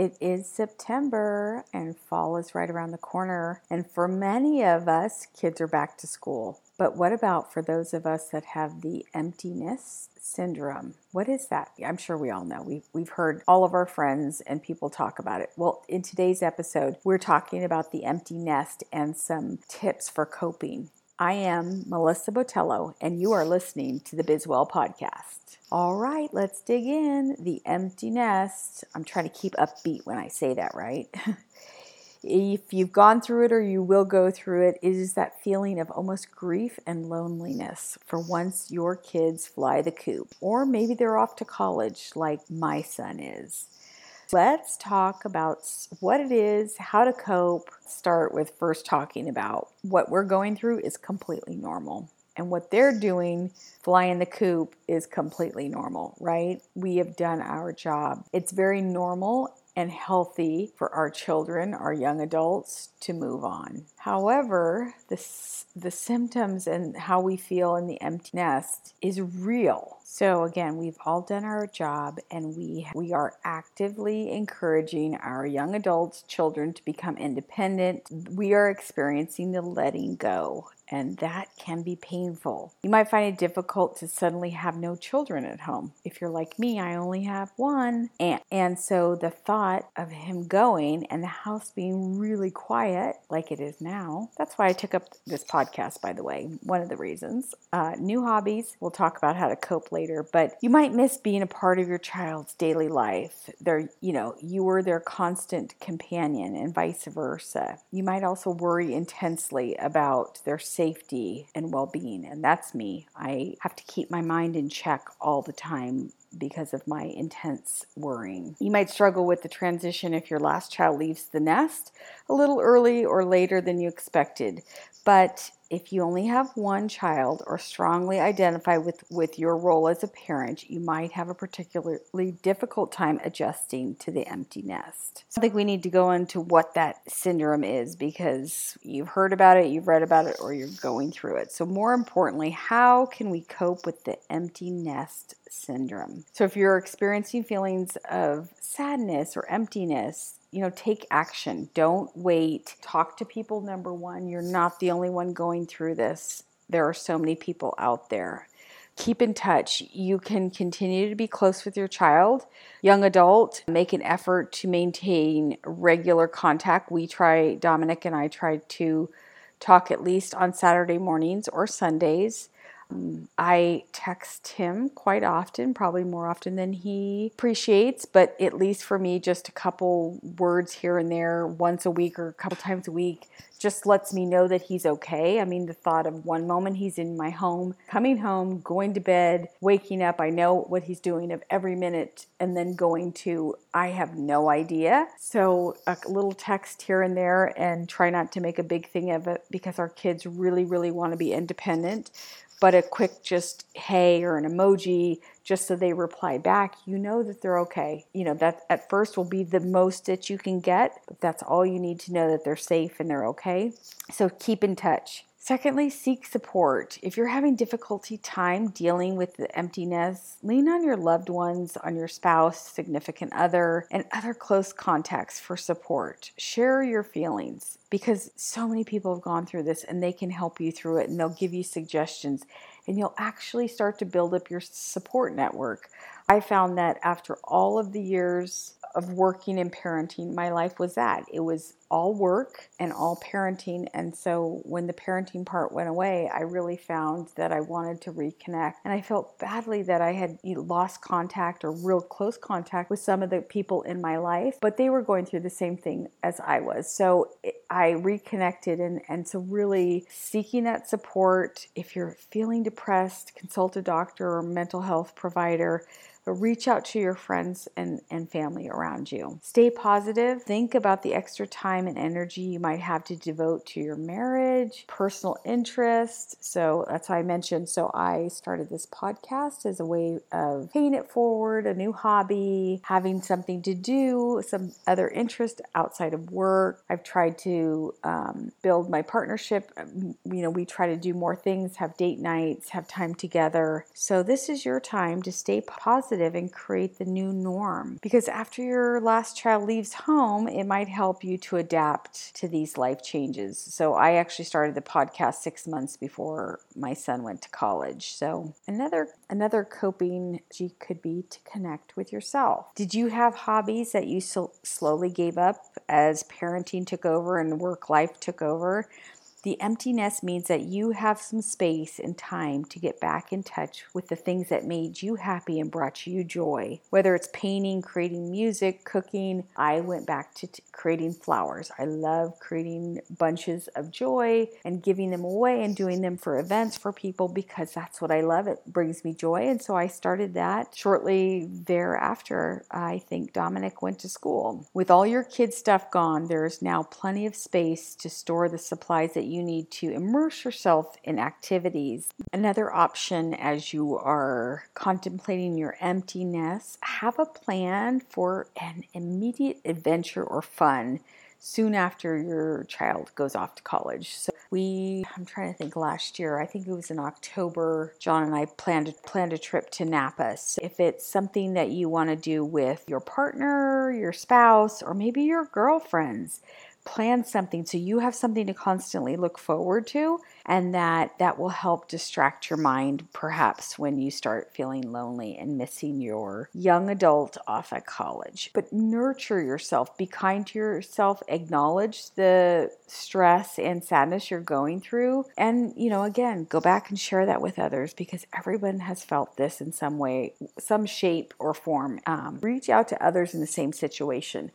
It is September and fall is right around the corner. And for many of us, kids are back to school. But what about for those of us that have the empty nest syndrome? What is that? I'm sure we all know. We've, we've heard all of our friends and people talk about it. Well, in today's episode, we're talking about the empty nest and some tips for coping. I am Melissa Botello, and you are listening to the Bizwell Podcast. All right, let's dig in. The empty nest. I'm trying to keep upbeat when I say that, right? if you've gone through it or you will go through it, it is that feeling of almost grief and loneliness for once your kids fly the coop, or maybe they're off to college like my son is. Let's talk about what it is, how to cope. Start with first talking about what we're going through is completely normal. And what they're doing, flying the coop, is completely normal, right? We have done our job. It's very normal and healthy for our children, our young adults, to move on. However, the, the symptoms and how we feel in the empty nest is real. So again, we've all done our job and we we are actively encouraging our young adults, children to become independent. We are experiencing the letting go and that can be painful. You might find it difficult to suddenly have no children at home. If you're like me, I only have one. And, and so the thought of him going and the house being really quiet, like it is now, that's why I took up this podcast, by the way. One of the reasons. Uh, new hobbies, we'll talk about how to cope later, but you might miss being a part of your child's daily life. They're, you know, you were their constant companion and vice versa. You might also worry intensely about their safety and well being. And that's me. I have to keep my mind in check all the time because of my intense worrying. You might struggle with the transition if your last child leaves the nest a little early or later than you expected. But if you only have one child or strongly identify with, with your role as a parent, you might have a particularly difficult time adjusting to the empty nest. I think we need to go into what that syndrome is because you've heard about it, you've read about it, or you're going through it. So, more importantly, how can we cope with the empty nest syndrome? So, if you're experiencing feelings of sadness or emptiness, you know, take action. Don't wait. Talk to people, number one. You're not the only one going through this. There are so many people out there. Keep in touch. You can continue to be close with your child, young adult. Make an effort to maintain regular contact. We try, Dominic and I try to talk at least on Saturday mornings or Sundays. Um, I text him quite often, probably more often than he appreciates, but at least for me, just a couple words here and there once a week or a couple times a week just lets me know that he's okay. I mean, the thought of one moment he's in my home, coming home, going to bed, waking up, I know what he's doing of every minute, and then going to, I have no idea. So a little text here and there, and try not to make a big thing of it because our kids really, really want to be independent but a quick just hey or an emoji just so they reply back, you know that they're okay. You know, that at first will be the most that you can get, but that's all you need to know that they're safe and they're okay. So keep in touch. Secondly, seek support. If you're having difficulty time dealing with the emptiness, lean on your loved ones, on your spouse, significant other, and other close contacts for support. Share your feelings because so many people have gone through this and they can help you through it and they'll give you suggestions and you'll actually start to build up your support network. I found that after all of the years of working and parenting, my life was that. It was all work and all parenting. And so when the parenting part went away, I really found that I wanted to reconnect. And I felt badly that I had lost contact or real close contact with some of the people in my life, but they were going through the same thing as I was. So I reconnected. And, and so, really seeking that support. If you're feeling depressed, consult a doctor or mental health provider but reach out to your friends and, and family around you. Stay positive. Think about the extra time and energy you might have to devote to your marriage, personal interest. So that's why I mentioned. So I started this podcast as a way of paying it forward, a new hobby, having something to do, some other interest outside of work. I've tried to um, build my partnership. You know, we try to do more things, have date nights, have time together. So this is your time to stay positive positive and create the new norm. Because after your last child leaves home, it might help you to adapt to these life changes. So I actually started the podcast six months before my son went to college. So another another coping could be to connect with yourself. Did you have hobbies that you so slowly gave up as parenting took over and work life took over? The emptiness means that you have some space and time to get back in touch with the things that made you happy and brought you joy. Whether it's painting, creating music, cooking, I went back to t- creating flowers. I love creating bunches of joy and giving them away and doing them for events for people because that's what I love. It brings me joy. And so I started that shortly thereafter. I think Dominic went to school. With all your kids' stuff gone, there's now plenty of space to store the supplies that you need to immerse yourself in activities. Another option as you are contemplating your emptiness, have a plan for an immediate adventure or fun soon after your child goes off to college. So we I'm trying to think last year, I think it was in October, John and I planned planned a trip to Napa. So if it's something that you want to do with your partner, your spouse, or maybe your girlfriends, plan something. So you have something to constantly look forward to and that that will help distract your mind perhaps when you start feeling lonely and missing your young adult off at college. But nurture yourself. Be kind to yourself. Acknowledge the stress and sadness you're going through. And you know again go back and share that with others because everyone has felt this in some way some shape or form. Um, reach out to others in the same situation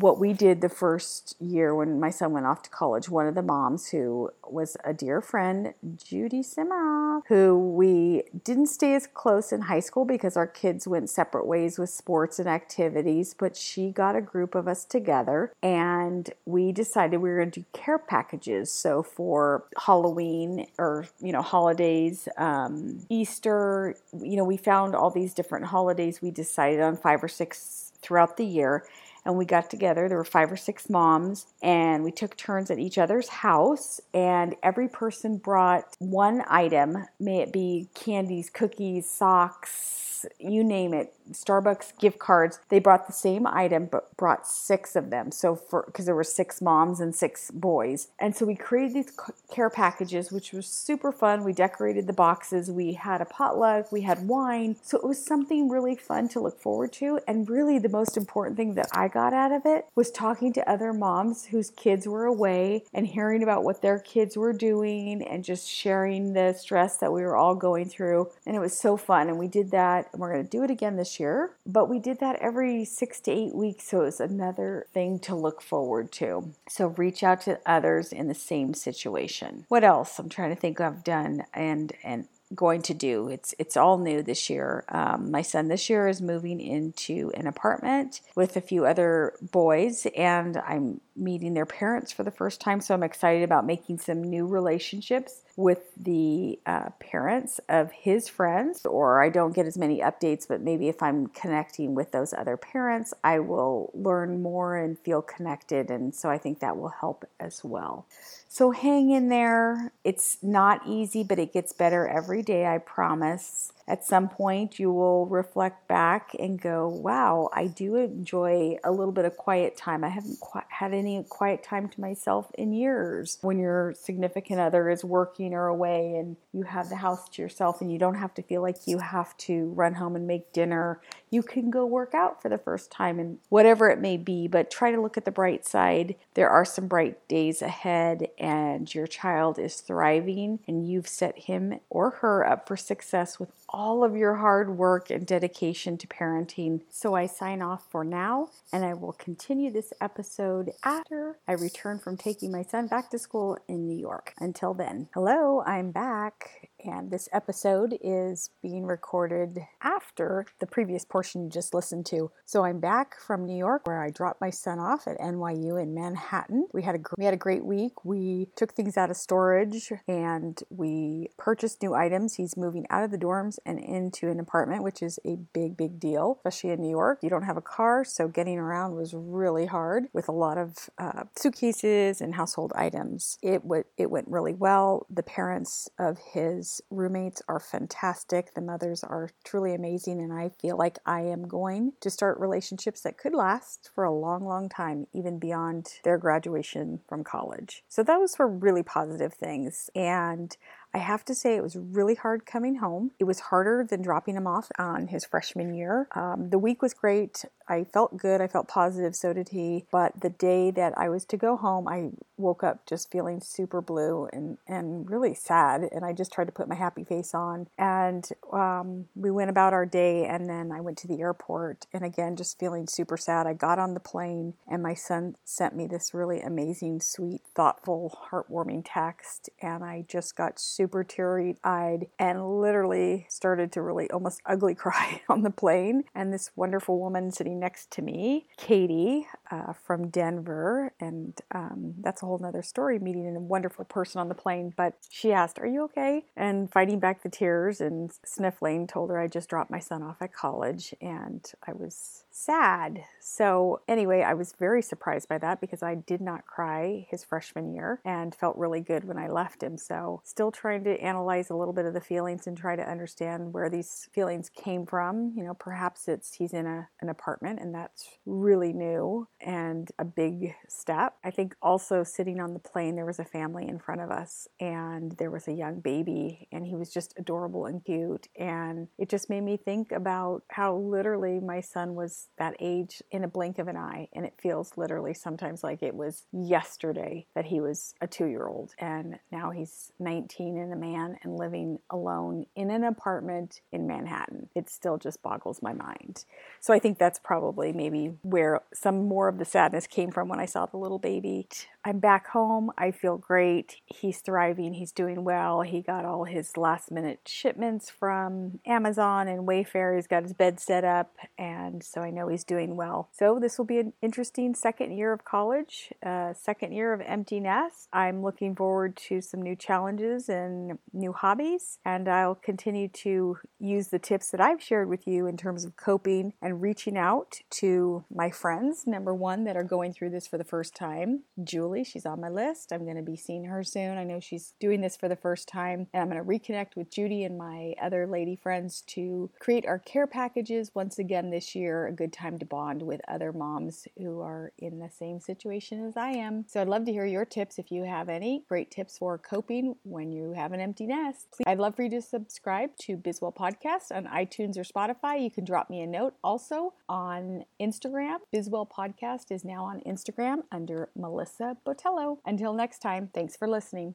what we did the first year when my son went off to college, one of the moms who was a dear friend, Judy Simmeroff, who we didn't stay as close in high school because our kids went separate ways with sports and activities, but she got a group of us together and we decided we were going to do care packages. So for Halloween or, you know, holidays, um, Easter, you know, we found all these different holidays. We decided on five or six throughout the year and we got together. There were five or six moms, and we took turns at each other's house. And every person brought one item, may it be candies, cookies, socks, you name it, Starbucks gift cards. They brought the same item, but brought six of them. So for because there were six moms and six boys, and so we created these care packages, which was super fun. We decorated the boxes. We had a potluck. We had wine. So it was something really fun to look forward to. And really, the most important thing that I got out of it was talking to other moms whose kids were away and hearing about what their kids were doing and just sharing the stress that we were all going through. And it was so fun. And we did that. And we're going to do it again this year. But we did that every six to eight weeks, so it was another thing to look forward to. So reach out to others in the same situation. What else? I'm trying to think I've done and and going to do. It's it's all new this year. Um, my son this year is moving into an apartment with a few other boys, and I'm meeting their parents for the first time. So I'm excited about making some new relationships with the uh, parents of his friends. Or I don't get as many updates, but maybe if I'm connecting with those other parents, I will learn more and feel connected. And so I think that will help as well. So hang in there. It's not easy, but it gets better every day, I promise at some point you will reflect back and go, wow, I do enjoy a little bit of quiet time. I haven't had any quiet time to myself in years. When your significant other is working or away and you have the house to yourself and you don't have to feel like you have to run home and make dinner, you can go work out for the first time and whatever it may be, but try to look at the bright side. There are some bright days ahead and your child is thriving and you've set him or her up for success with all of your hard work and dedication to parenting. So I sign off for now, and I will continue this episode after I return from taking my son back to school in New York. Until then, hello, I'm back and this episode is being recorded after the previous portion you just listened to. So I'm back from New York where I dropped my son off at NYU in Manhattan. We had a we had a great week. We took things out of storage and we purchased new items. He's moving out of the dorms and into an apartment, which is a big, big deal, especially in New York. You don't have a car, so getting around was really hard with a lot of uh, suitcases and household items. It, w- it went really well. The parents of his roommates are fantastic. The mothers are truly amazing, and I feel like I am going to start relationships that could last for a long, long time, even beyond their graduation from college. So those were really positive things. And I have to say, it was really hard coming home. It was harder than dropping him off on his freshman year. Um, the week was great. I felt good. I felt positive. So did he. But the day that I was to go home, I woke up just feeling super blue and, and really sad. And I just tried to put my happy face on. And um, we went about our day. And then I went to the airport. And again, just feeling super sad. I got on the plane, and my son sent me this really amazing, sweet, thoughtful, heartwarming text. And I just got super teary eyed and literally started to really almost ugly cry on the plane. And this wonderful woman sitting next to me, Katie uh, from Denver, and um, that's a whole nother story meeting a wonderful person on the plane. But she asked, Are you okay? And fighting back the tears and sniffling, told her I just dropped my son off at college and I was sad. So, anyway, I was very surprised by that because I did not cry his freshman year and felt really good when I left him. So, still trying to analyze a little bit of the feelings and try to understand where these feelings came from. You know, perhaps it's he's in a, an apartment and that's really new and a big step. I think also sitting on the plane, there was a family in front of us and there was a young baby and he was just adorable and cute. And it just made me think about how literally my son was that age in a blink of an eye. And it feels literally sometimes like it was yesterday that he was a two year old. And now he's 19 and a man and living alone in an apartment in Manhattan. It still just boggles my mind. So I think that's probably maybe where some more of the sadness came from when I saw the little baby. I'm back home. I feel great. He's thriving. He's doing well. He got all his last minute shipments from Amazon and Wayfair. He's got his bed set up, and so I know he's doing well. So this will be an interesting second year of college, uh, second year of empty nest. I'm looking forward to some new challenges and new hobbies, and I'll continue to use the tips that I've shared with you in terms of coping and reaching out to my friends. Number one, that are going through this for the first time, Julie. She's on my list. I'm going to be seeing her soon. I know she's doing this for the first time. And I'm going to reconnect with Judy and my other lady friends to create our care packages once again this year. A good time to bond with other moms who are in the same situation as I am. So I'd love to hear your tips if you have any great tips for coping when you have an empty nest. Please, I'd love for you to subscribe to Bizwell Podcast on iTunes or Spotify. You can drop me a note also on Instagram. Bizwell Podcast is now on Instagram under Melissa Botello. Until next time, thanks for listening.